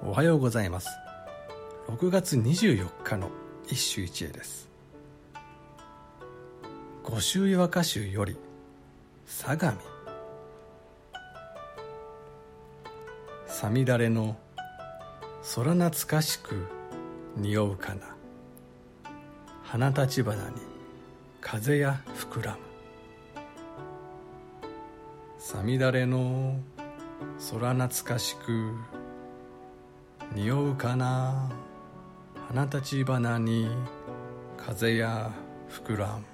おはようございます。6月24日の一首一会です。五州和歌集より相模。さみだれの空懐かしく匂うかな。花立花に風や膨らむ。さみだれの空懐かしく匂うかな？花立花に風や膨らむ。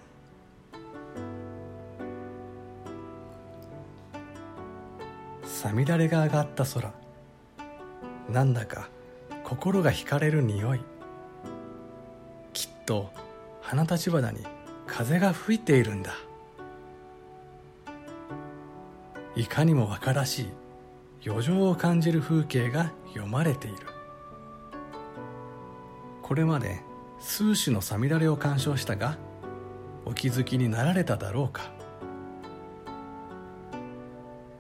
さみだれが上がった空。なんだか心が惹かれる匂い。きっと花立花に風が吹いているんだ。いかにもわからしい。余剰を感じる風景が読まれている。これまで数種のさみだれを鑑賞したがお気づきになられただろうか。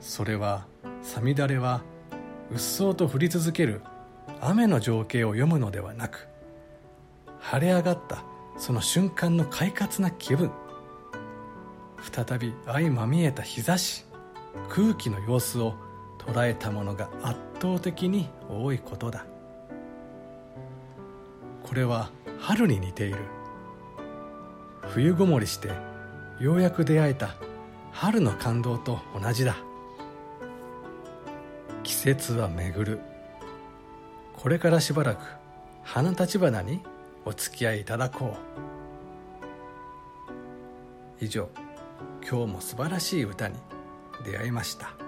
それはさみだれはうっそうと降り続ける雨の情景を読むのではなく晴れ上がったその瞬間の快活な気分。再び相まみえた日差し空気の様子を捉えたものが圧倒的に多いことだ。これは春に似ている。冬ごもりしてようやく出会えた春の感動と同じだ。季節は巡る。これからしばらく花立花にお付き合いいただこう。以上今日も素晴らしい歌に出会いました。